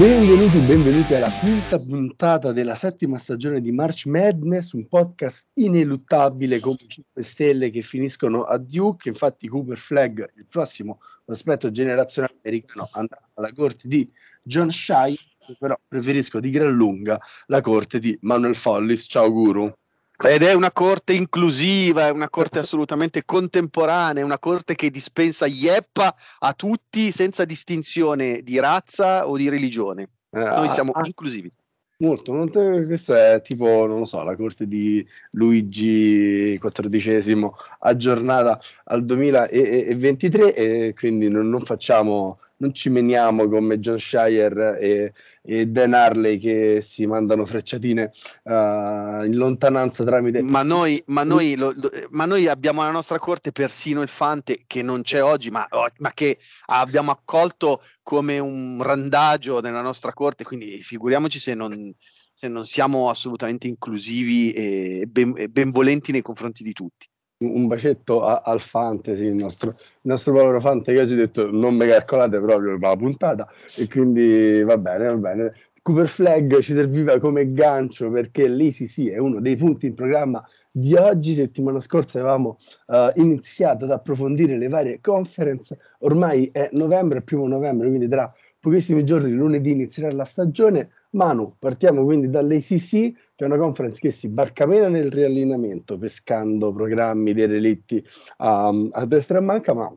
Benvenuti, benvenuti alla quinta puntata della settima stagione di March Madness, un podcast ineluttabile come 5 stelle che finiscono a Duke. Infatti, Cooper Flag, il prossimo prospetto generazionale americano, andrà alla corte di John Shai, però preferisco di gran lunga la corte di Manuel Follis. Ciao, Guru. Ed è una corte inclusiva, è una corte assolutamente contemporanea, una corte che dispensa IEPA a tutti senza distinzione di razza o di religione. Noi siamo ah, inclusivi. Molto, molto, questo è tipo, non lo so, la corte di Luigi XIV aggiornata al 2023 e quindi non, non facciamo non ci meniamo come John Shire e, e Dan Harley che si mandano frecciatine uh, in lontananza tramite... Ma noi, ma, noi lo, lo, ma noi, abbiamo alla nostra corte persino il Fante che non c'è oggi, ma, oh, ma, che abbiamo accolto come un randagio nella nostra corte, quindi figuriamoci se non, se non siamo assolutamente inclusivi e, ben, e benvolenti nei confronti di tutti un bacetto a, al fantasy, il nostro, il nostro povero Fante che oggi ha detto non mi calcolate proprio la puntata e quindi va bene, va bene. Cooper Flag ci serviva come gancio perché l'ACC è uno dei punti in programma di oggi. Settimana scorsa avevamo uh, iniziato ad approfondire le varie conference, ormai è novembre, primo novembre, quindi tra pochissimi giorni, lunedì inizierà la stagione. Manu, partiamo quindi dall'ACC, che è una conference che si barcamena nel riallineamento, pescando programmi dei relitti a, a destra e a manca, ma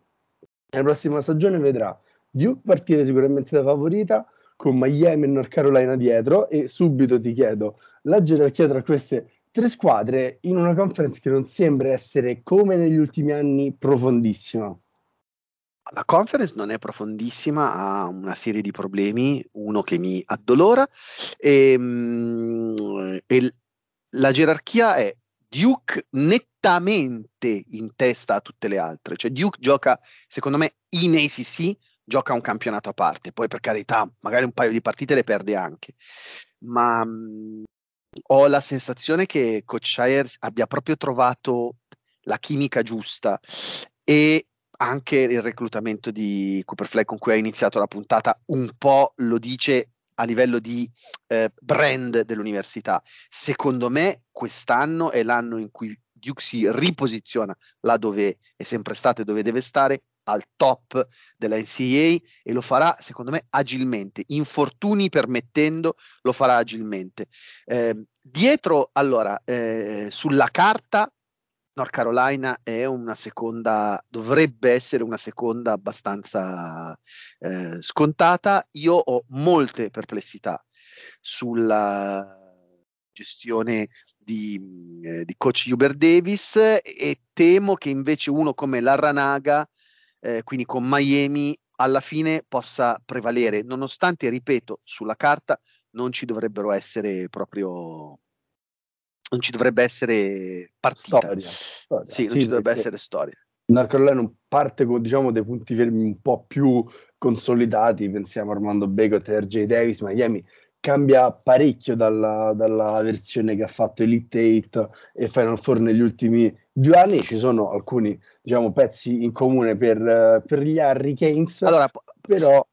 la prossima stagione vedrà Duke partire sicuramente da favorita, con Miami e North Carolina dietro, e subito ti chiedo la gerarchia tra queste tre squadre in una conference che non sembra essere come negli ultimi anni profondissima. La conference non è profondissima, ha una serie di problemi, uno che mi addolora, e, mm, e la gerarchia è Duke nettamente in testa a tutte le altre, cioè Duke gioca, secondo me, in ACC, gioca un campionato a parte, poi per carità, magari un paio di partite le perde anche, ma mm, ho la sensazione che Coach Shire abbia proprio trovato la chimica giusta e anche il reclutamento di Cooper Flag con cui ha iniziato la puntata un po' lo dice a livello di eh, brand dell'università. Secondo me quest'anno è l'anno in cui Duke si riposiziona là dove è sempre stato e dove deve stare, al top della NCAA e lo farà secondo me agilmente, infortuni permettendo, lo farà agilmente. Eh, dietro, allora, eh, sulla carta North Carolina è una seconda, dovrebbe essere una seconda abbastanza eh, scontata. Io ho molte perplessità sulla gestione di, eh, di coach Hubert Davis e temo che invece uno come Larranaga, eh, quindi con Miami, alla fine possa prevalere, nonostante, ripeto, sulla carta non ci dovrebbero essere proprio non ci dovrebbe essere partita. Storia. storia. Sì, non sì, ci dovrebbe essere storia. North Carolina parte con diciamo, dei punti fermi un po' più consolidati, pensiamo a Armando Becot e RJ Davis, Miami cambia parecchio dalla, dalla, versione che ha fatto Elite 8 e Final Four negli ultimi due anni, ci sono alcuni diciamo, pezzi in comune per, per gli Hurricanes, allora, però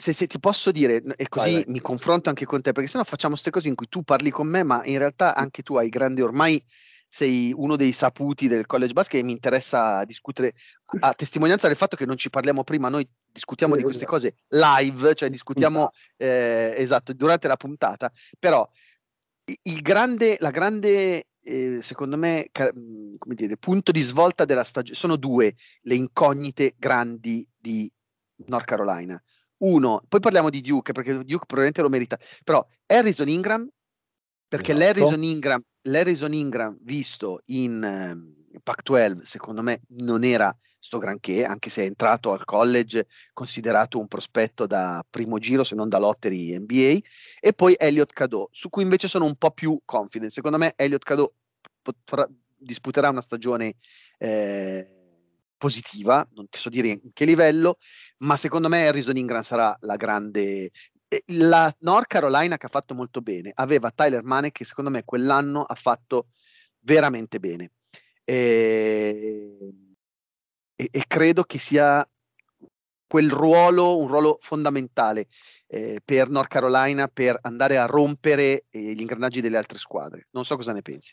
se, se, ti posso dire, e così vai, vai. mi confronto anche con te, perché sennò facciamo queste cose in cui tu parli con me, ma in realtà anche tu hai grande ormai sei uno dei saputi del college basket e mi interessa discutere a testimonianza del fatto che non ci parliamo prima, noi discutiamo di queste cose live, cioè discutiamo eh, esatto durante la puntata, però il grande, la grande eh, secondo me ca- come dire, punto di svolta della stagione sono due le incognite grandi di North Carolina uno, poi parliamo di Duke perché Duke probabilmente lo merita, però Harrison Ingram, perché Esatto. l'Harrison Ingram, l'Harrison Ingram visto in eh, Pac-12 secondo me non era sto granché, anche se è entrato al college considerato un prospetto da primo giro se non da lottery NBA, e poi Elliot Cadeau, su cui invece sono un po' più confident. Secondo me Elliot Cadeau potrà, disputerà una stagione eh, positiva, non ti so dire in che livello, ma secondo me Harrison Ingram sarà la grande. La North Carolina che ha fatto molto bene aveva Tyler Mane che secondo me quell'anno ha fatto veramente bene. E, e, e credo che sia quel ruolo un ruolo fondamentale eh, per North Carolina per andare a rompere eh, gli ingranaggi delle altre squadre. Non so cosa ne pensi.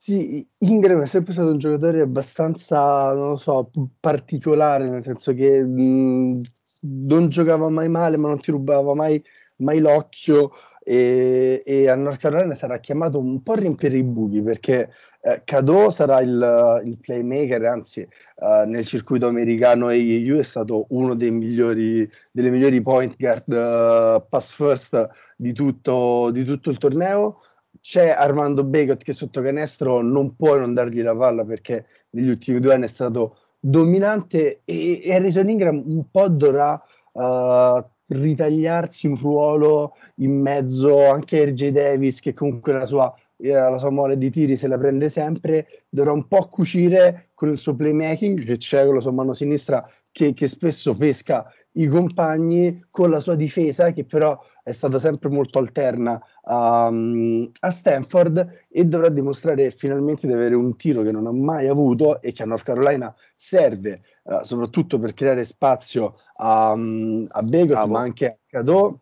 Sì, Ingram è sempre stato un giocatore abbastanza, non lo so, particolare, nel senso che mh, non giocava mai male, ma non ti rubava mai, mai l'occhio. E, e a North Carolina sarà chiamato un po' a riempire i buchi perché eh, Cadeau sarà il, il playmaker, anzi, eh, nel circuito americano AAU è stato uno dei migliori, delle migliori point guard eh, pass first di tutto, di tutto il torneo c'è Armando Bacot che sotto canestro non puoi non dargli la palla perché negli ultimi due anni è stato dominante e, e Harrison Ingram un po' dovrà uh, ritagliarsi un ruolo in mezzo anche a RJ Davis che comunque la sua, eh, la sua mole di tiri se la prende sempre. Dovrà un po' cucire con il suo playmaking che c'è con la sua mano sinistra che, che spesso pesca i compagni con la sua difesa che però è stata sempre molto alterna um, a Stanford e dovrà dimostrare finalmente di avere un tiro che non ha mai avuto e che a North Carolina serve uh, soprattutto per creare spazio a, um, a Begos ma anche a Cadeau.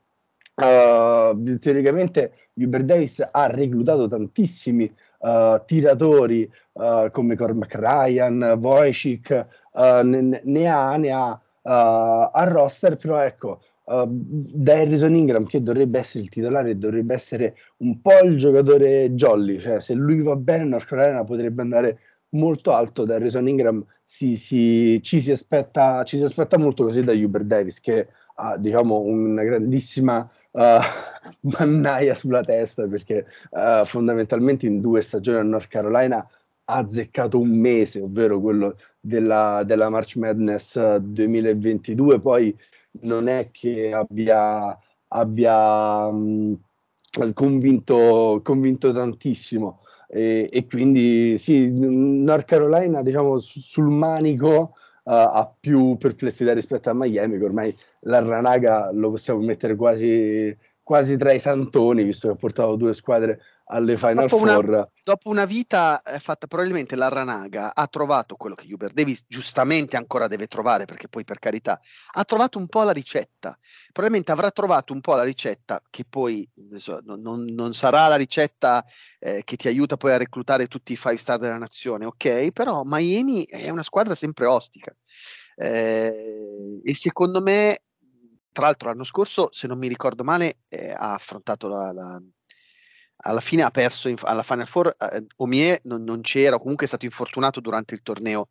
Uh, teoricamente Hubert Davis ha reclutato tantissimi Uh, tiratori uh, come Cormac Ryan, Wojcik, uh, ne, ne, ha, ne ha al roster, però ecco, da Harrison Ingram che dovrebbe essere il titolare, dovrebbe essere un po' il giocatore jolly, cioè se lui va bene North Carolina potrebbe andare molto alto, da Harrison Ingram si, si, ci, si aspetta, ci si aspetta molto così da Hubert Davis che ha diciamo una grandissima uh, mannaia sulla testa perché uh, fondamentalmente in due stagioni a North Carolina azzeccato un mese, ovvero quello della, della March Madness 2022, poi non è che abbia, abbia mh, convinto, convinto tantissimo. E, e, quindi sì, North Carolina diciamo sul manico Uh, ha più perplessità rispetto a Miami, che ormai l'Arranaga lo possiamo mettere quasi, quasi tra i santoni, visto che ha portato due squadre alle Final dopo Four. Una, dopo una vita eh, fatta, probabilmente l'Arranaga ha trovato quello che Hubert Davis giustamente ancora deve trovare, perché poi per carità ha trovato un po' la ricetta. Probabilmente avrà trovato un po' la ricetta che poi non, non, non, sarà la ricetta eh, che ti aiuta poi a reclutare tutti i five star della nazione, ok? Però Miami è una squadra sempre ostica. Eh, e secondo me, tra l'altro, l'anno scorso, se non mi ricordo male, eh, ha affrontato la, la alla fine ha perso in, alla Final Four. Eh, Omie non, non, c'era, comunque è stato infortunato durante il torneo.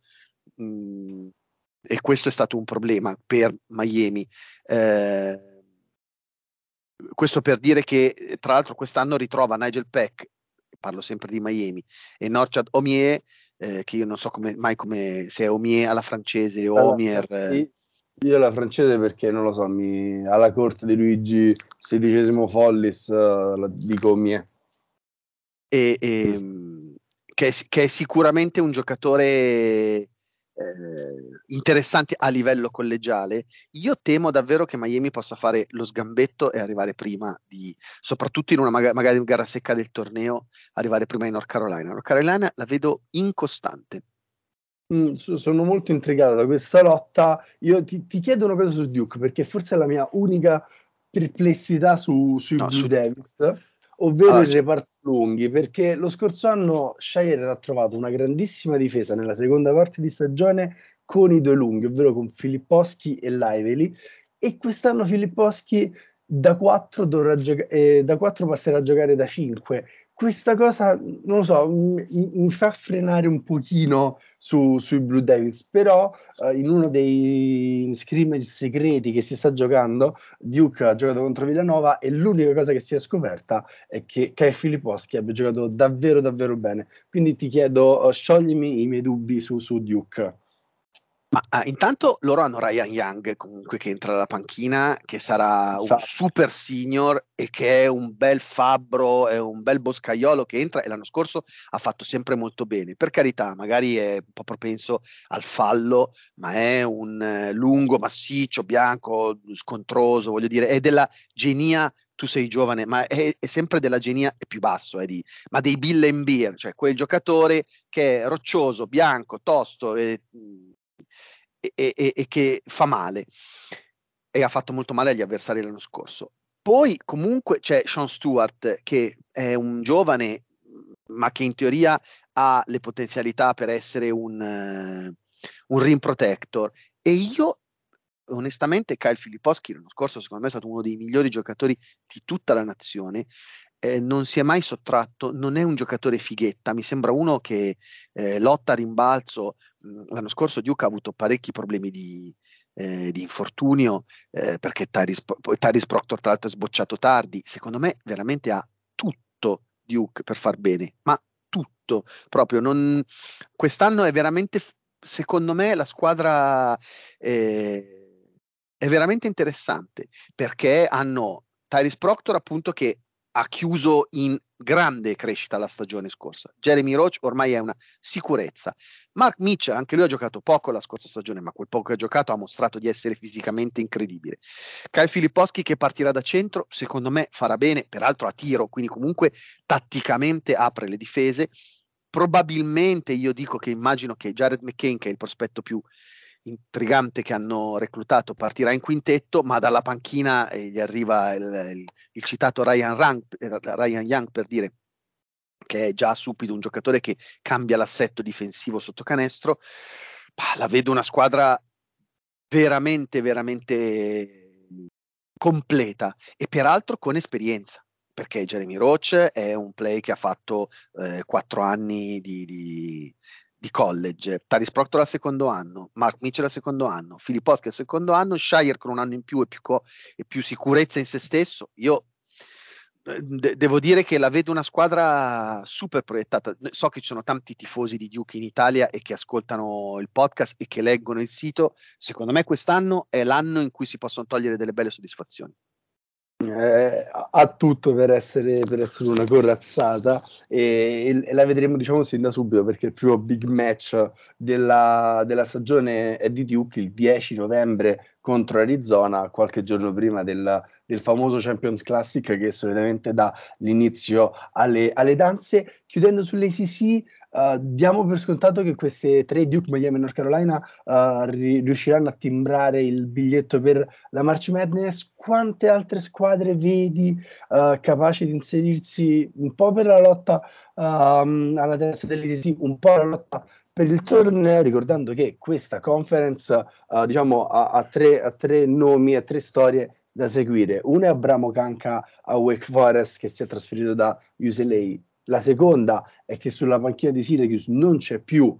Mh, e questo è stato un problema per Miami. Eh, questo per dire che, tra l'altro, quest'anno ritrova Nigel Peck, parlo sempre di Miami, e Norchad Omie, eh, che io non so come, mai come se è Omie alla francese o Allora, Omier. sì, io la francese perché non lo so, mi, alla corte di Luigi XVI Follis uh, dico Omie e, e che, è, che, è, sicuramente un giocatore eh, interessante a livello collegiale. Io temo davvero che Miami possa fare lo sgambetto e arrivare prima di, soprattutto in una magari, magari gara secca del torneo, arrivare prima in North Carolina. North Carolina la vedo incostante. Mm, sono molto intrigato da questa lotta. Io ti, ti, chiedo una cosa su Duke, perché forse è la mia unica perplessità su, sui no, Blue su... Devils ovvero Ah, il reparto lunghi, perché lo scorso anno Shire ha trovato una grandissima difesa nella seconda parte di stagione con i due lunghi, ovvero con Filipposchi e Lively, e quest'anno Filipposchi da 4, dovrà gioca- eh, da 4 passerà a giocare da 5, questa cosa, non lo so, mi, mi fa frenare un pochino su, sui Blue Devils, però eh, in uno dei scrimmage segreti che si sta giocando, Duke ha giocato contro Villanova e l'unica cosa che si è scoperta è che Kai Filipowski abbia giocato davvero davvero bene. Quindi ti chiedo, uh, scioglimi i miei dubbi su, su Duke. Ma ah, intanto loro hanno Ryan Young comunque che entra dalla panchina, che sarà un super senior e che è un bel fabbro, è un bel boscaiolo che entra e l'anno scorso ha fatto sempre molto bene. Per carità, magari è un po' propenso al fallo, ma è un eh, lungo, massiccio, bianco, scontroso, voglio dire, è della genia tu sei giovane, ma è, è sempre della genia più basso, eh, di, ma dei Bill and Beer, cioè quel giocatore che è roccioso, bianco, tosto, e, e, e, e che fa male. E ha fatto molto male agli avversari l'anno scorso. Poi comunque c'è Sean Stewart che è un giovane ma che in teoria ha le potenzialità per essere un, uh, un rim protector. E io onestamente Kyle Filipowski l'anno scorso secondo me è stato uno dei migliori giocatori di tutta la nazione eh, non si è mai sottratto, non è un giocatore fighetta, mi sembra uno che eh, lotta a rimbalzo. Mm, l'anno scorso Duke ha avuto parecchi problemi di, eh, di infortunio eh, perché Tyrese, Proctor tra l'altro è sbocciato tardi. Secondo me veramente ha tutto Duke per far bene, ma tutto proprio. Non... Quest'anno è veramente, secondo me, la squadra eh, è veramente interessante perché hanno Tyrese Proctor appunto che ha chiuso in grande crescita la stagione scorsa. Jeremy Roach ormai è una sicurezza. Mark Mitchell, anche lui ha giocato poco la scorsa stagione, ma quel poco che ha giocato ha mostrato di essere fisicamente incredibile. Kyle Filipowski che partirà da centro, secondo me farà bene, peraltro a tiro, quindi comunque tatticamente apre le difese. Probabilmente io dico che immagino che Jared McCain, che è il prospetto più intrigante che hanno reclutato partirà in quintetto, ma dalla panchina eh, gli arriva il, il, il citato Ryan, Rank, eh, Ryan, Young per dire che è già subito un giocatore che cambia l'assetto difensivo sotto canestro. Bah, la vedo una squadra veramente, veramente completa e peraltro con esperienza perché Jeremy Roach è un play che ha fatto eh, quattro anni di, di, di college, Taris Proctor al secondo anno, Mark Mitchell al secondo anno, Filipowski al secondo anno, Shire con un anno in più e più, co- e più sicurezza in se stesso, io eh, de- devo dire che la vedo una squadra super proiettata. So che ci sono tanti tifosi di Duke in Italia e che ascoltano il podcast e che leggono il sito. Secondo me quest'anno è l'anno in cui si possono togliere delle belle soddisfazioni eh, ha tutto per essere, per essere una corazzata e, e, la vedremo diciamo sin da subito perché il primo big match della, della stagione è di Duke il 10 novembre contro Arizona qualche giorno prima del, del famoso Champions Classic che solitamente dà l'inizio alle, alle danze. Chiudendo sull'ACC Uh, diamo per scontato che queste tre Duke, Miami e North Carolina uh, ri- riusciranno a timbrare il biglietto per la March Madness. Quante altre squadre vedi uh, capaci di inserirsi un po' per la lotta um, alla testa dell'ICC, un po' la lotta per il torneo, ricordando che questa conference diciamo, ha, ha, tre, ha tre nomi, ha tre storie da seguire. Una è Abramo Kanka a Wake Forest che si è trasferito da UCLA la seconda è che sulla panchina di Syracuse non c'è più uh,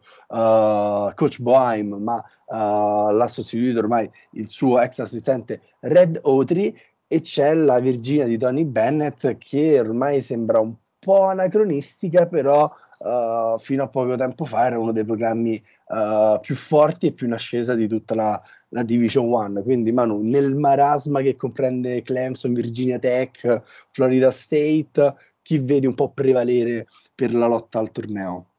coach Boheim, ma uh, l'ha sostituito ormai il suo ex assistente Red Autry e c'è la Virginia di Tony Bennett che ormai sembra un po' anacronistica, però uh, fino a poco tempo fa era uno dei programmi più forti e più in ascesa di tutta la, la Division One. Quindi, Manu, nel marasma che comprende Clemson, Virginia Tech, Florida State, chi vedi un po' prevalere per la lotta al torneo?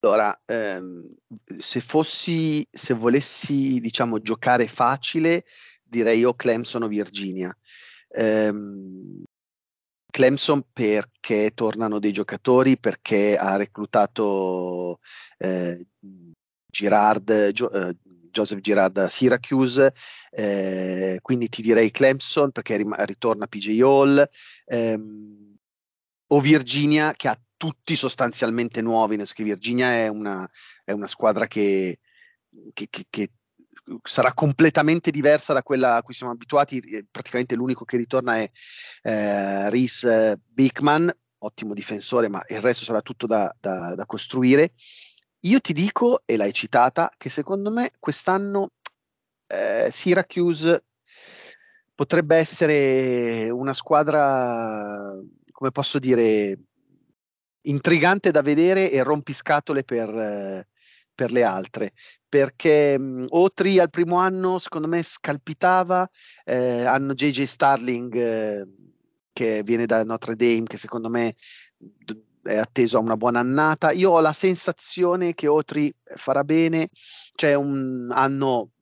Allora, ehm, se fossi, se volessi, diciamo, giocare facile, direi o Clemson o Virginia. Ehm, Clemson perché tornano dei giocatori, perché ha reclutato eh, Girard, Gio, eh, Joseph Girard a Syracuse, eh, quindi ti direi Clemson perché rim- ritorna PJ Hall. Ehm, o Virginia che ha tutti sostanzialmente nuovi, che Virginia è una, è una squadra che, che, che, che, sarà completamente diversa da quella a cui siamo abituati, praticamente l'unico che ritorna è eh, Reese Bickman, ottimo difensore, ma il resto sarà tutto da, da, da costruire. Io ti dico, e l'hai citata, che secondo me quest'anno eh, Syracuse potrebbe essere una squadra, come posso dire, intrigante da vedere e rompiscatole per, per le altre. Perché mh, Otri al primo anno, secondo me, scalpitava, eh, hanno JJ Starling eh, che viene da Notre Dame, che secondo me è atteso a una buona annata. Io ho la sensazione che Otri farà bene, c'è un anno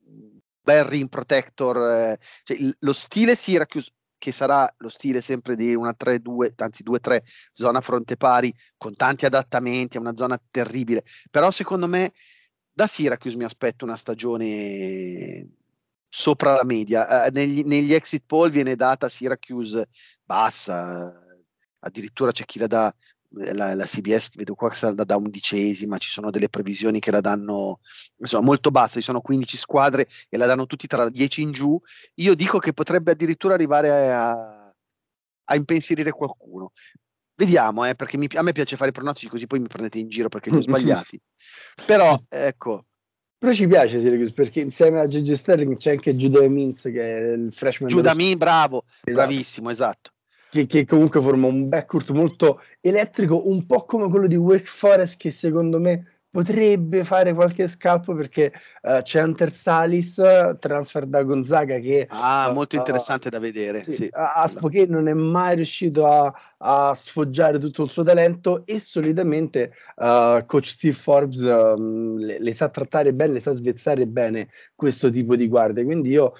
bel ring protector, eh, cioè, il, lo stile Syracuse che sarà lo stile sempre di una 3-2, anzi 2-3, zona fronte pari, con tanti adattamenti, è una zona terribile, però secondo me da Syracuse mi aspetto una stagione sopra la media, eh, negli, negli, exit poll viene data Syracuse bassa, addirittura c'è chi la dà la, la, CBS vedo qua che sarà da undicesima, ci sono delle previsioni che la danno insomma, molto basse, ci sono 15 squadre e la danno tutti tra 10 in giù. Io dico che potrebbe addirittura arrivare a, a impensierire qualcuno. Vediamo, eh, perché mi, a me piace fare i pronostici così poi mi prendete in giro perché li ho sbagliati. Però, ecco. Però ci piace Syracuse perché insieme a Gigi Sterling c'è anche Judah Mintz che è il freshman. Judah Mintz, bravo, esatto. bravissimo, esatto che, che, comunque forma un backcourt molto elettrico, un po' come quello di Wake Forest, che secondo me potrebbe fare qualche scalpo perché uh, c'è Hunter Salis, transfer da Gonzaga che... Ah, uh, molto interessante uh, da vedere. Sì, sì. A Spokane non è mai riuscito a, a, sfoggiare tutto il suo talento e solitamente coach Steve Forbes um, le, le, sa trattare bene, le sa svezzare bene questo tipo di guardie. Quindi io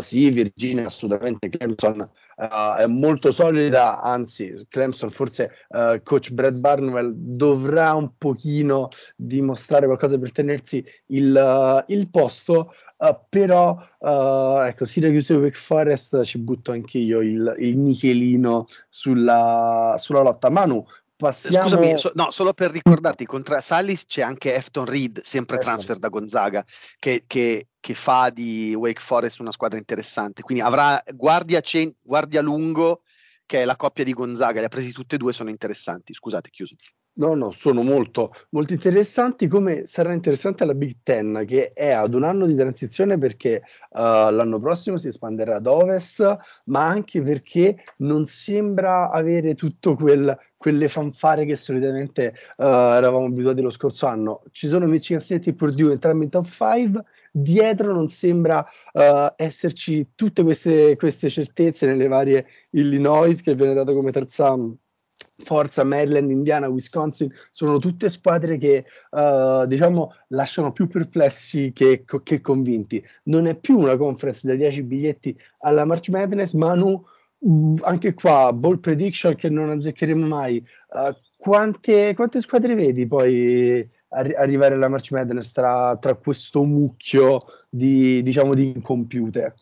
sì, Virginia assolutamente Clemson uh, è molto solida, anzi Clemson forse uh, coach Brad Barnwell dovrà un pochino dimostrare qualcosa per tenersi il, uh, il posto, però ecco Syracuse e Wake Forest ci butto anche io il, il nichelino sulla, sulla lotta. Manu, Passiamo... Scusami, so, no, solo per ricordarti, contra Salis c'è anche Efton Reed, sempre Efton. transfer da Gonzaga, che, che, che, fa di Wake Forest una squadra interessante. Quindi avrà guardia, cen- guardia lungo, che è la coppia di Gonzaga, li ha presi tutte e due, sono interessanti. Scusate, chiuso. No, no, sono molto, molto interessanti, come sarà interessante la Big Ten, che è ad un anno di transizione perché uh, l'anno prossimo si espanderà ad ovest, ma anche perché non sembra avere tutto quel, quelle fanfare che solitamente uh, eravamo abituati lo scorso anno. Ci sono Michigan State e Purdue entrambi in top 5, dietro non sembra uh, esserci tutte queste, queste certezze nelle varie Illinois che viene dato come terza Forza, Maryland, Indiana, Wisconsin sono tutte squadre che uh, diciamo lasciano più perplessi che, che, convinti. Non è più una conference da 10 biglietti alla March Madness, ma no, uh, anche qua ball prediction che non azzeccheremo mai. Uh, quante, quante, squadre vedi poi arri- arrivare alla March Madness tra, tra questo mucchio di, diciamo, di computer?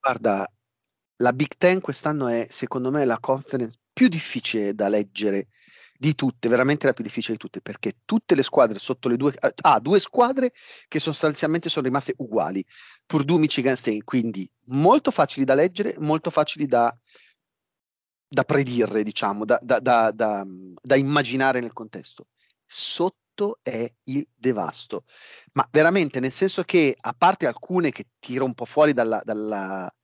Guarda, la Big Ten quest'anno è secondo me la conference più difficile da leggere di tutte, veramente la più difficile di tutte, perché tutte le squadre sotto le due, ha ah, due squadre che sostanzialmente sono rimaste uguali, Purdue, Michigan State, quindi molto facili da leggere, molto facili da, da predire, diciamo, da, da, da, da immaginare nel contesto. Sotto è il devasto, ma veramente nel senso che a parte alcune che tiro un po' fuori dalla, dalla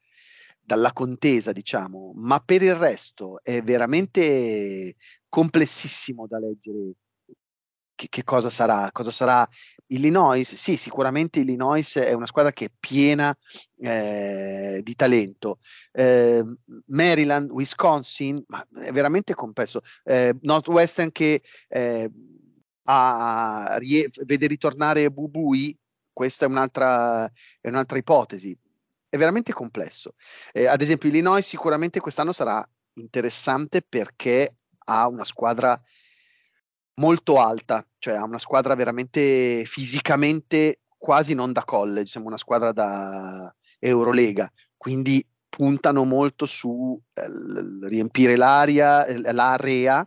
dalla contesa, diciamo, ma per il resto è veramente complessissimo da leggere che, che, cosa sarà, cosa sarà Illinois. Sì, sicuramente Illinois è una squadra che è piena eh, di talento. Eh, Maryland, Wisconsin, ma è veramente complesso. Eh, Northwestern che eh, ha, vede ritornare Bubui, questa è un'altra, è un'altra ipotesi è veramente complesso. Eh, ad esempio, Illinois sicuramente quest'anno sarà interessante perché ha una squadra molto alta, cioè ha una squadra veramente fisicamente quasi non da college, sembra una squadra da Eurolega, quindi puntano molto su eh, riempire l'aria, l'area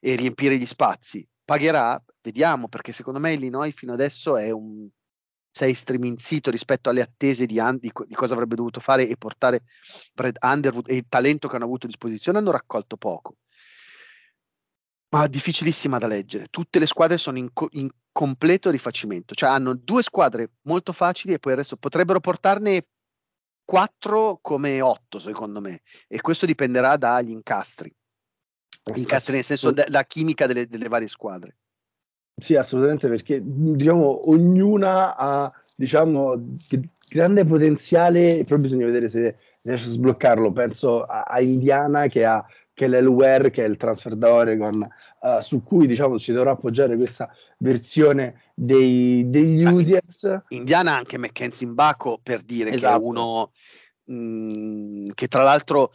e riempire gli spazi. Pagherà? Vediamo, perché secondo me Illinois fino adesso è un sei striminzito rispetto alle attese di, di, di, cosa avrebbe dovuto fare e portare Brad Underwood e il talento che hanno avuto a disposizione hanno raccolto poco. Ma difficilissima da leggere. Tutte le squadre sono in, co- in completo rifacimento, cioè hanno due squadre molto facili e poi il resto potrebbero portarne 4 come 8 secondo me. E questo dipenderà dagli incastri. Incastri nel senso della chimica delle, delle, varie squadre sì assolutamente perché diciamo ognuna ha diciamo grande potenziale però bisogna vedere se riesce a sbloccarlo penso a, a Indiana che ha che è l'Elware, che è il transfer da Oregon, uh, su cui diciamo si dovrà appoggiare questa versione dei, degli Usiers. Indiana anche Mackenzie Baco per dire esatto. che è esatto. uno mh, mm, che tra l'altro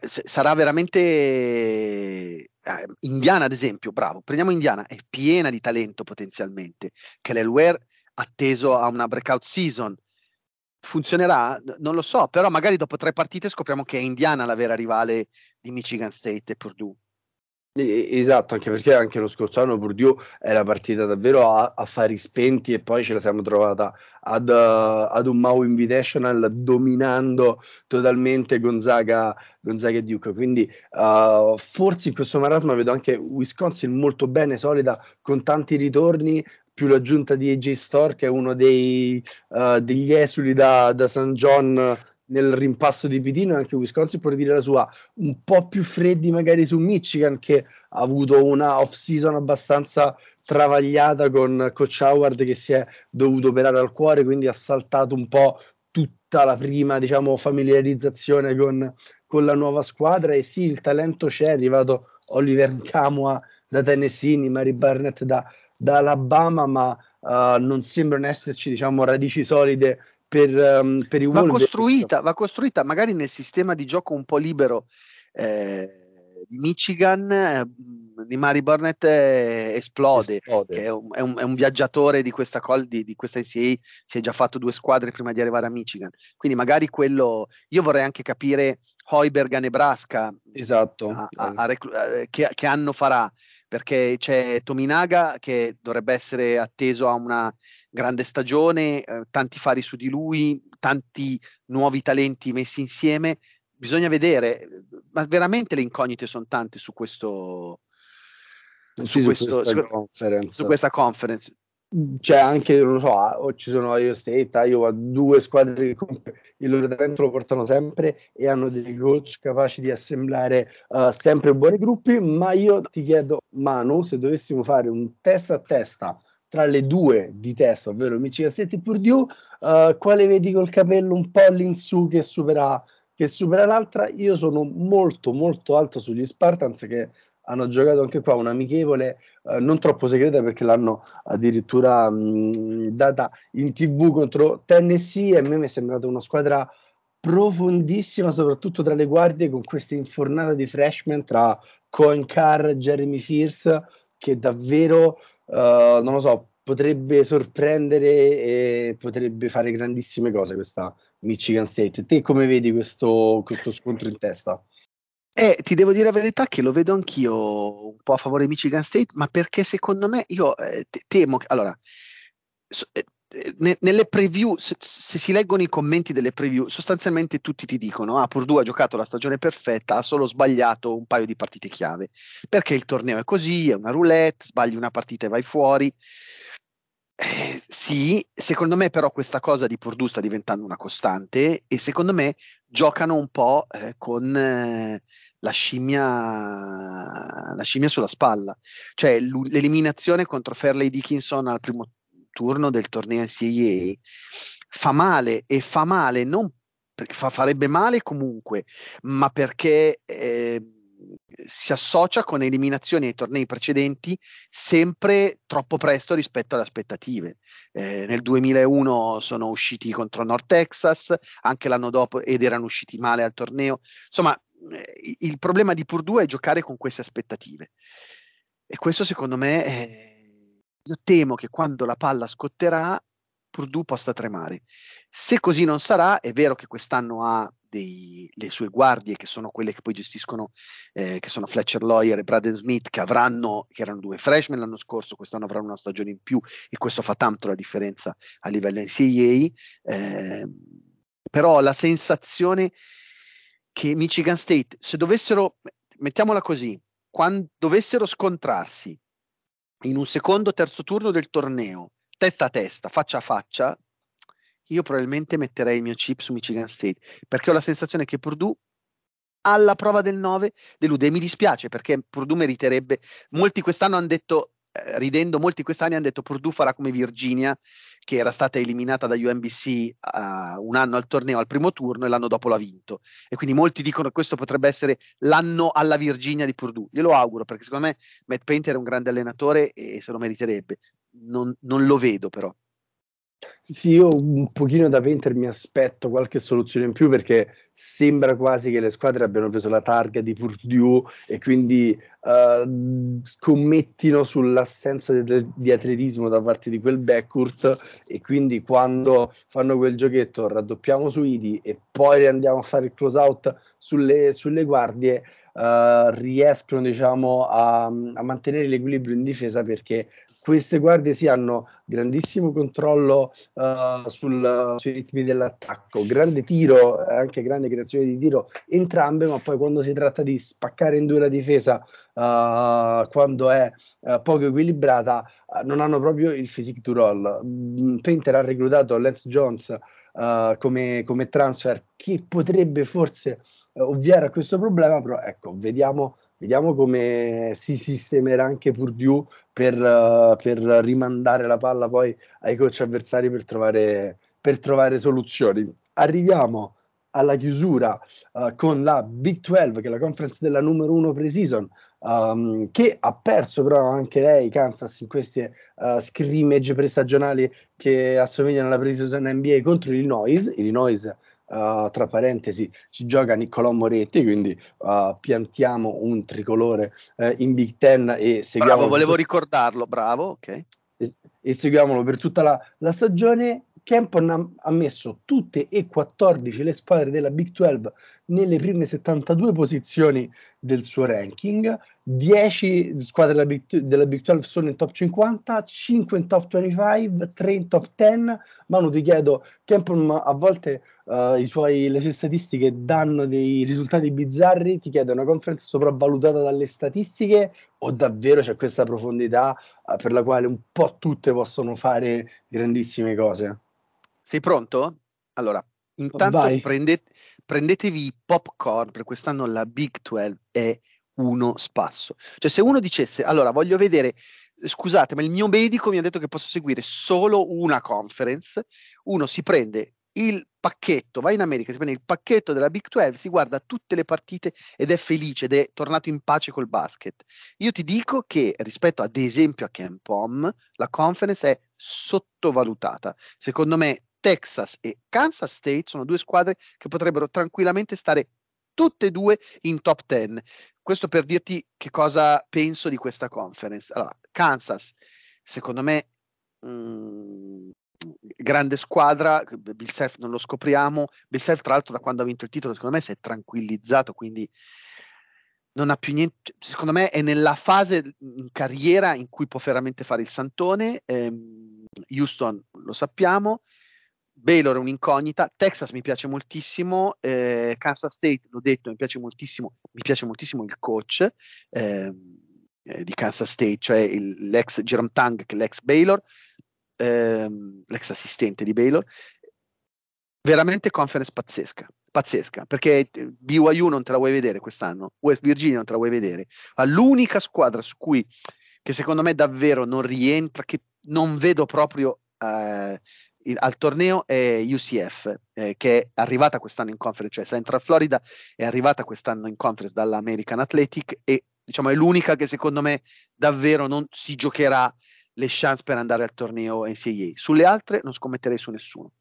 sarà veramente eh, Indiana ad esempio, bravo, prendiamo Indiana, è piena di talento potenzialmente, che l'Elware atteso a una breakout season, funzionerà? Non lo so, però magari dopo tre partite scopriamo che è Indiana la vera rivale di Michigan State e Purdue. Esatto, anche perché anche lo scorso anno Purdue era partita davvero a, a fari spenti e poi ce la siamo trovata ad, uh, ad un Mau Invitational dominando totalmente Gonzaga, Gonzaga e Duke. Quindi uh, forse in questo marasma vedo anche Wisconsin molto bene, solida, con tanti ritorni, più l'aggiunta di AJ Store che è uno dei, uh, degli esuli da, da San John nel rimpasso di Pitino e anche Wisconsin può dire la sua un po' più freddi magari su Michigan che ha avuto una off season abbastanza travagliata con Coach Howard che si è dovuto operare al cuore quindi ha saltato un po' tutta la prima diciamo familiarizzazione con, con la nuova squadra. E sì il talento c'è è arrivato Oliver Camua da Tennessee Mari Barnett da, da Alabama ma uh, non sembrano esserci diciamo radici solide per, um, per i va costruita, va costruita magari nel sistema di gioco un po' libero eh, di Michigan eh, di Mari Burnett eh, esplode, esplode. È, un, è, un, è, un, viaggiatore di questa, call, di, di questa NCAA si è già fatto due squadre prima di arrivare a Michigan quindi magari quello io vorrei anche capire Hoiberg a Nebraska esatto. a, a, a reclu- eh, che, che anno farà perché c'è Tominaga che dovrebbe essere atteso a una grande stagione, eh, tanti fari su di lui, tanti nuovi talenti messi insieme. Bisogna vedere, ma veramente le incognite sono tante su questo. Su, sì, questo, su, questa su, su, questa conference. C'è anche, non lo so, o ci sono Iowa State, Iowa, due squadre che il loro talento lo portano sempre e hanno dei coach capaci di assemblare uh, sempre buoni gruppi, ma io ti chiedo, Manu, se dovessimo fare un testa a testa tra le due di testa, ovvero Michigan State e Purdue, uh, quale vedi col capello un po' all'insù che supera, che supera l'altra? Io sono molto molto alto sugli Spartans che hanno giocato anche qua un'amichevole uh, non troppo segreta perché l'hanno addirittura mh, data in tv contro Tennessee e a me mi è sembrata una squadra profondissima soprattutto tra le guardie con questa infornata di freshman tra Cohen Carr, Jeremy Fierce che davvero uh, non lo so, potrebbe sorprendere e potrebbe fare grandissime cose questa Michigan State. Te come vedi questo, questo scontro in testa? Eh, ti devo dire la verità che lo vedo anch'io un po' a favore di Michigan State, ma perché secondo me io eh, temo che allora so, eh, nelle preview, se, se, si leggono i commenti delle preview, sostanzialmente tutti ti dicono: Ah, Purdue ha giocato la stagione perfetta, ha solo sbagliato un paio di partite chiave. Perché il torneo è così, è una roulette, sbagli una partita e vai fuori. Eh, sì, secondo me però questa cosa di Purdue sta diventando una costante e secondo me giocano un po' eh, con eh, la, scimmia, la scimmia sulla spalla. Cioè l'eliminazione contro Fairley Dickinson al primo turno del torneo NCAA fa male e fa male non perché fa, farebbe male comunque, ma perché eh, si associa con eliminazioni ai tornei precedenti sempre troppo presto rispetto alle aspettative. Eh, nel 2001 sono usciti contro North Texas, anche l'anno dopo ed erano usciti male al torneo. Insomma, eh, il problema di Purdue è giocare con queste aspettative. E questo secondo me è io temo che quando la palla scotterà, Purdue possa tremare. Se così non sarà, è vero che quest'anno ha dei, le sue guardie, che sono quelle che poi gestiscono, eh, che sono Fletcher Lawyer e Braden Smith, che avranno, che erano due freshman l'anno scorso, quest'anno avranno una stagione in più e questo fa tanto la differenza a livello NCAA. Eh, però la sensazione che Michigan State, se dovessero, mettiamola così, quando dovessero scontrarsi in un secondo terzo turno del torneo, testa a testa, faccia a faccia, io probabilmente metterei il mio chip su Michigan State, perché ho la sensazione che Purdue alla prova del 9 delude e mi dispiace perché Purdue meriterebbe, molti quest'anno hanno detto ridendo, molti quest'anno hanno detto Purdue farà come Virginia, che era stata eliminata da UNBC uh, un anno al torneo al primo turno e l'anno dopo l'ha vinto. E quindi molti dicono che questo potrebbe essere l'anno alla Virginia di Purdue. Io lo auguro perché secondo me Matt Painter è un grande allenatore e se lo meriterebbe. Non, non lo vedo però. Sì, io un pochino da Painter mi aspetto qualche soluzione in più perché sembra quasi che le squadre abbiano preso la targa di Purdue e quindi uh, scommettino sull'assenza di, di, atletismo da parte di quel backcourt e quindi quando fanno quel giochetto raddoppiamo su Idi e poi andiamo a fare il close out sulle, sulle guardie uh, riescono diciamo a, a mantenere l'equilibrio in difesa perché queste guardie sì hanno grandissimo controllo uh, sul, sui ritmi dell'attacco, grande tiro, anche grande creazione di tiro entrambe, ma poi quando si tratta di spaccare in due la difesa, uh, quando è uh, poco equilibrata, non hanno proprio il physique to roll. Mm, Painter ha reclutato Lance Jones come, come, transfer che potrebbe forse ovviare a questo problema, però ecco, vediamo Vediamo come si sistemerà anche Purdue per, uh, per rimandare la palla poi ai coach avversari per trovare, per trovare soluzioni. Arriviamo alla chiusura uh, con la Big 12, che è la conference della numero 1 pre-season, um, che ha perso però anche lei, Kansas, in queste uh, scrimmage prestagionali che assomigliano alla pre-season NBA contro Illinois. Illinois Uh, tra parentesi ci gioca Niccolò Moretti, quindi uh, piantiamo un tricolore uh, in Big Ten e seguiamo. Bravo, volevo ricordarlo, bravo, ok. E, e seguiamolo per tutta la, la stagione. Kempon ha, ha, messo tutte e 14 le squadre della Big 12 nelle prime 72 posizioni del suo ranking, 10 squadre della Big, della Big 12 sono in top 50, 5 in top 25, 3 in top 10. Manu ti chiedo, Kempon a volte uh, suoi, le sue statistiche danno dei risultati bizzarri, ti chiedo, è una conference sopravvalutata dalle statistiche o davvero c'è questa profondità uh, per la quale un po' tutte possono fare grandissime cose? Sei pronto? Allora, intanto prendete, prendetevi i popcorn, per quest'anno la Big 12 è uno spasso. Cioè se uno dicesse, allora voglio vedere, scusate, ma il mio medico mi ha detto che posso seguire solo una conference, uno si prende il pacchetto, va in America, si prende il pacchetto della Big 12, si guarda tutte le partite ed è felice ed è tornato in pace col basket. Io ti dico che rispetto ad esempio a Ken Pom, la conference è sottovalutata. Secondo me Texas e Kansas State sono due squadre che potrebbero tranquillamente stare tutte e due in top 10. Questo per dirti che cosa penso di questa conference. Allora, Kansas, secondo me, mh, mm, grande squadra, Bill Self non lo scopriamo, Bill Self tra l'altro da quando ha vinto il titolo secondo me si è tranquillizzato, quindi non ha più niente, secondo me è nella fase in carriera in cui può veramente fare il santone, ehm, Houston lo sappiamo, Baylor è un'incognita, Texas mi piace moltissimo, eh, Kansas State l'ho detto, mi piace moltissimo, mi piace moltissimo il coach eh, eh, di Kansas State, cioè il, l'ex Jerome Tang, l'ex Baylor, ehm, l'ex assistente di Baylor, veramente conference pazzesca, pazzesca, perché BYU non te la vuoi vedere quest'anno, West Virginia non te la vuoi vedere, ma l'unica squadra su cui, che secondo me davvero non rientra, che non vedo proprio eh, il, al torneo è UCF, eh, che è arrivata quest'anno in conference, cioè Central Florida è arrivata quest'anno in conference dall'American Athletic e diciamo è l'unica che secondo me davvero non si giocherà le chance per andare al torneo NCAA. Sulle altre non scommetterei su nessuno.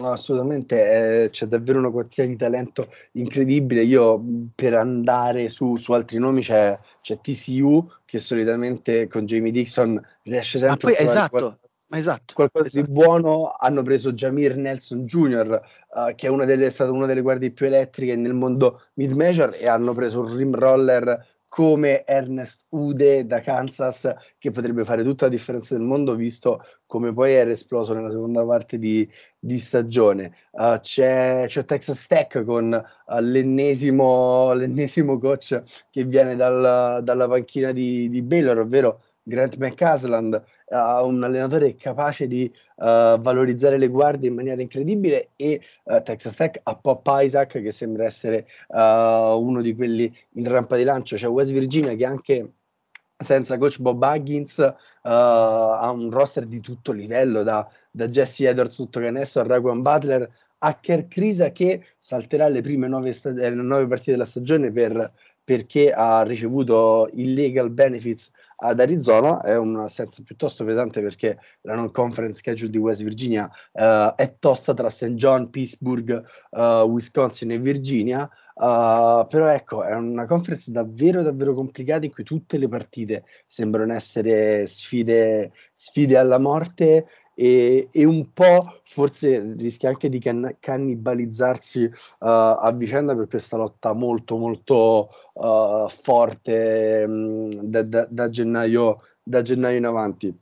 No, assolutamente, eh, c'è davvero una quantità di talento incredibile. Io per andare su, su altri nomi c'è, c'è, TCU che solitamente con Jamie Dixon riesce sempre poi, a esatto, qualcosa, esatto, qualcosa esatto. di buono. Hanno preso Jamir Nelson Jr., uh, che è, una delle, è stata una delle guardie più elettriche nel mondo mid-major, e hanno preso un rim roller come Ernest Ude da Kansas che potrebbe fare tutta la differenza del mondo visto come poi era esploso nella seconda parte di, di stagione. Uh, c'è, c'è, Texas Tech con uh, l'ennesimo, l'ennesimo, coach che viene dal, dalla panchina di, di Baylor, ovvero Grant McCasland, uh, un allenatore capace di uh, valorizzare le guardie in maniera incredibile e uh, Texas Tech ha Pop Isaac che sembra essere uno di quelli in rampa di lancio, c'è West Virginia che anche senza coach Bob Huggins ha un roster di tutto livello da, da Jesse Edwards tutto canestro a Raquan Butler a Kerr Krisa che salterà le prime nove, sta- eh, nove partite della stagione per perché ha ricevuto illegal benefits ad Arizona, è un'assenza piuttosto pesante perché la non conference schedule di West Virginia uh, è tosta tra St. John, Pittsburgh, uh, Wisconsin e Virginia, uh, però ecco, è una conference davvero davvero complicata in cui tutte le partite sembrano essere sfide, sfide alla morte e, e, un po' forse rischia anche di can- cannibalizzarsi uh, a vicenda per questa lotta molto molto uh, forte um, da, da, da, gennaio, da, gennaio, in avanti.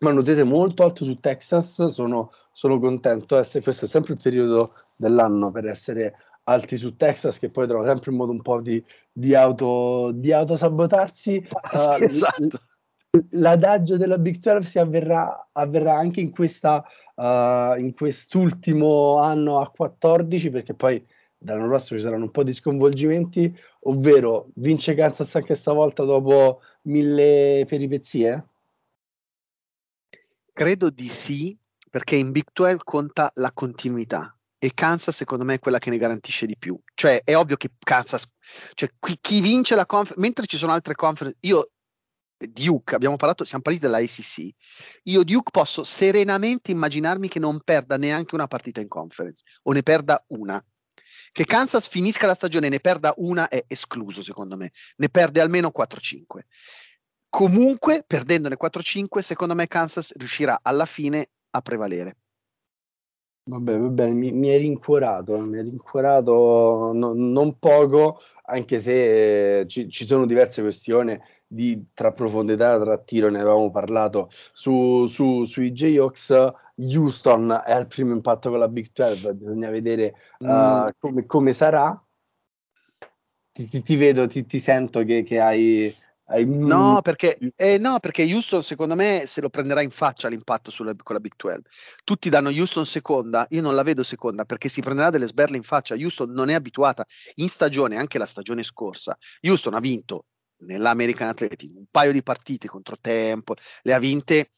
Ma notete molto alto su Texas, sono, sono contento, eh, questo è sempre il periodo dell'anno per essere alti su Texas che poi trova sempre un modo un po' di, di, auto, di autosabotarsi. Uh, esatto l'adagio della Big 12 si avverrà, avverrà anche in, questa, uh, in quest'ultimo anno a 14 perché poi dall'anno prossimo ci saranno un po' di sconvolgimenti, ovvero vince Kansas anche stavolta dopo mille peripezie? Credo di sì, perché in Big 12 conta la continuità e Kansas secondo me è quella che ne garantisce di più. Cioè è ovvio che Kansas, cioè chi, chi vince la conference, mentre ci sono altre conference, io Duke, abbiamo parlato, siamo partiti dalla ACC, io Duke posso serenamente immaginarmi che non perda neanche una partita in conference o ne perda una. Che Kansas finisca la stagione e ne perda una è escluso secondo me, ne perde almeno 4-5. Comunque, perdendone 4-5, secondo me Kansas riuscirà alla fine a prevalere. Vabbè, vabbè, mi, mi hai rincuorato, mi hai rincuorato no, non poco, anche se eh, ci, ci, sono diverse questioni di, tra profondità, tra tiro, ne avevamo parlato su, su, sui Jayhawks. Houston è al primo impatto con la Big 12, bisogna vedere uh, mm. come, come, sarà. Ti, ti, ti vedo, ti, ti sento che, che hai No perché, eh, no, perché Houston secondo me se lo prenderà in faccia l'impatto sulla, con la Big 12. Tutti danno Houston seconda, io non la vedo seconda perché si prenderà delle sberle in faccia. Houston non è abituata in stagione, anche la stagione scorsa. Houston ha vinto nell'American Athletic un paio di partite contro Temple, le ha vinte.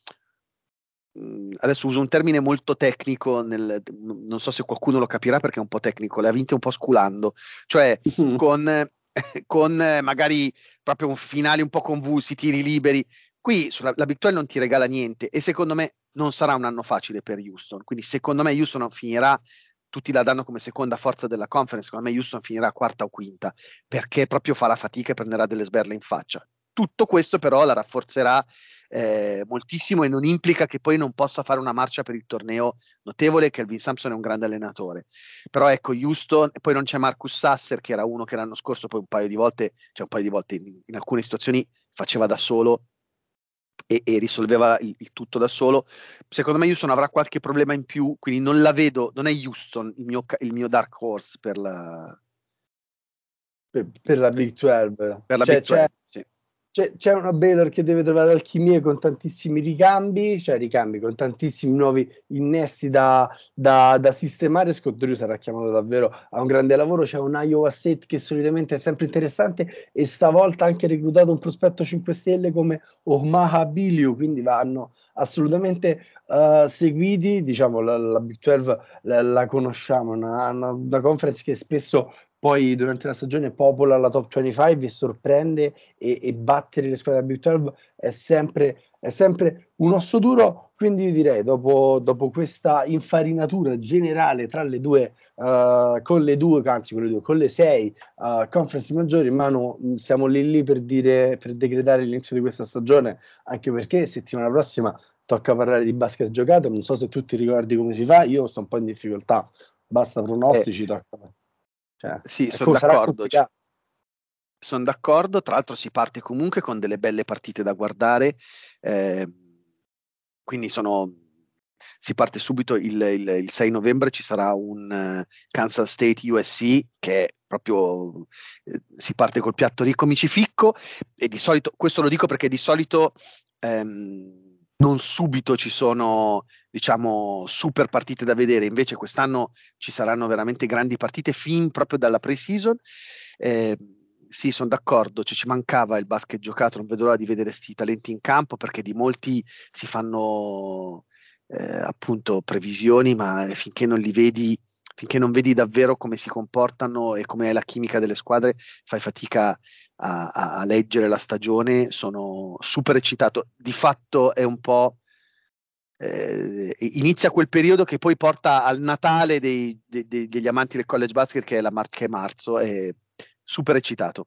Mm, adesso uso un termine molto tecnico, nel, non so se qualcuno lo capirà perché è un po' tecnico, le ha vinte un po' sculando, cioè con con eh, magari proprio un finale un po' convulsi, tiri liberi. Qui sulla, la 12 non ti regala niente e secondo me non sarà un anno facile per Houston. Quindi secondo me Houston finirà, tutti la danno come seconda forza della conference, secondo me Houston finirà quarta o quinta perché proprio farà fatica e prenderà delle sberle in faccia. Tutto questo però la rafforzerà eh, moltissimo e non implica che poi non possa fare una marcia per il torneo notevole. Kelvin Sampson è un grande allenatore, però ecco Houston, poi non c'è Marcus Sasser che era uno che l'anno scorso poi un paio di volte, cioè un paio di volte in, in alcune situazioni faceva da solo e, e risolveva il, il, tutto da solo. Secondo me Houston avrà qualche problema in più, quindi non la vedo, non è Houston il mio, il mio dark horse per la, per, per la Big 12. Per la cioè, Big 12 sì c'è, c'è, una Baylor che deve trovare alchimie con tantissimi ricambi, cioè ricambi con tantissimi nuovi innesti da, da, da sistemare. Scott Drew sarà chiamato davvero a un grande lavoro. C'è un Iowa State che solitamente è sempre interessante e stavolta ha anche reclutato un prospetto 5 stelle come Omaha Biliu, quindi vanno assolutamente uh, seguiti. Diciamo, la, la Big 12 la, la conosciamo, una, una, una conference che spesso poi durante la stagione popola la top 25 e sorprende e, e battere le squadre della Big 12 è sempre, è sempre un osso duro, quindi io direi dopo, dopo questa infarinatura generale tra le due, uh, con le due, anzi con le due, con le sei uh, conference maggiori, Manu, siamo lì lì per dire, per decretare l'inizio di questa stagione, anche perché settimana prossima tocca parlare di basket giocato, non so se tu ti ricordi come si fa, io sto un po' in difficoltà, basta pronostici, eh. tocca cioè, sì, sono d'accordo. Cioè, sono d'accordo, tra l'altro si parte comunque con delle belle partite da guardare, eh, quindi sono, si parte subito il, il, il, 6 novembre, ci sarà un uh, Kansas State USC che proprio eh, si parte col piatto ricco micificco e di solito, questo lo dico perché di solito ehm, non subito ci sono diciamo super partite da vedere, invece quest'anno ci saranno veramente grandi partite fin proprio dalla pre-season. Eh, sì, sono d'accordo, cioè, ci mancava il basket giocato, non vedo l'ora di vedere questi talenti in campo perché di molti si fanno eh, appunto previsioni, ma finché non li vedi, finché non vedi davvero come si comportano e come è la chimica delle squadre, fai fatica a, a, leggere la stagione, sono super eccitato. Di fatto è un po'. Eh, inizia quel periodo che poi porta al Natale dei, dei, degli amanti del college basket che è, la mar- che è marzo e super eccitato.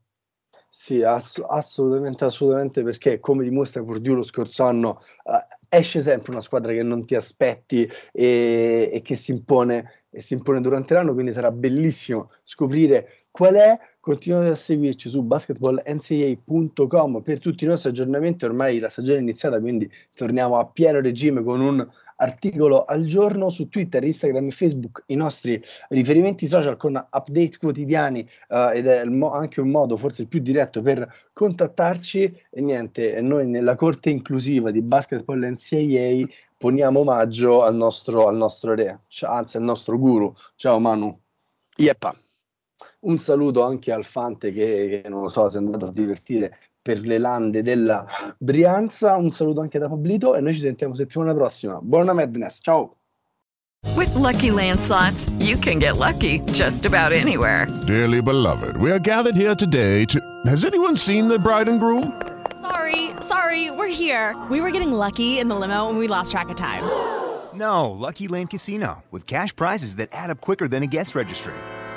Sì, ass- assolutamente, assolutamente, perché come dimostra Purdue lo scorso anno, uh, esce sempre una squadra che non ti aspetti e, e che si impone, e si impone durante l'anno, quindi sarà bellissimo scoprire qual è Continuate a seguirci su basketballncaa.com per tutti i nostri aggiornamenti. Ormai la stagione è iniziata, quindi torniamo a pieno regime con un articolo al giorno su Twitter, Instagram e Facebook. I nostri riferimenti social con update quotidiani uh, ed è mo- anche un modo, forse il più diretto, per contattarci. E niente, noi nella corte inclusiva di Basketball NCAA poniamo omaggio al nostro, al nostro re, cioè, anzi al nostro guru. Ciao Manu. Yeppa. Un saluto anche al Fante che, che non lo so, si è andato a divertire per le lande della Brianza. Un saluto anche da Pablito e noi ci sentiamo settimana prossima. Buona Madness, ciao! With lucky landslots, you can get lucky just about anywhere. Dearly beloved, we are gathered here today to. Has anyone seen the bride and groom? Sorry, sorry, we're here. We were getting lucky in the limo and we lost track of time. No, Lucky Land Casino, with cash prizes that add up quicker than a guest registry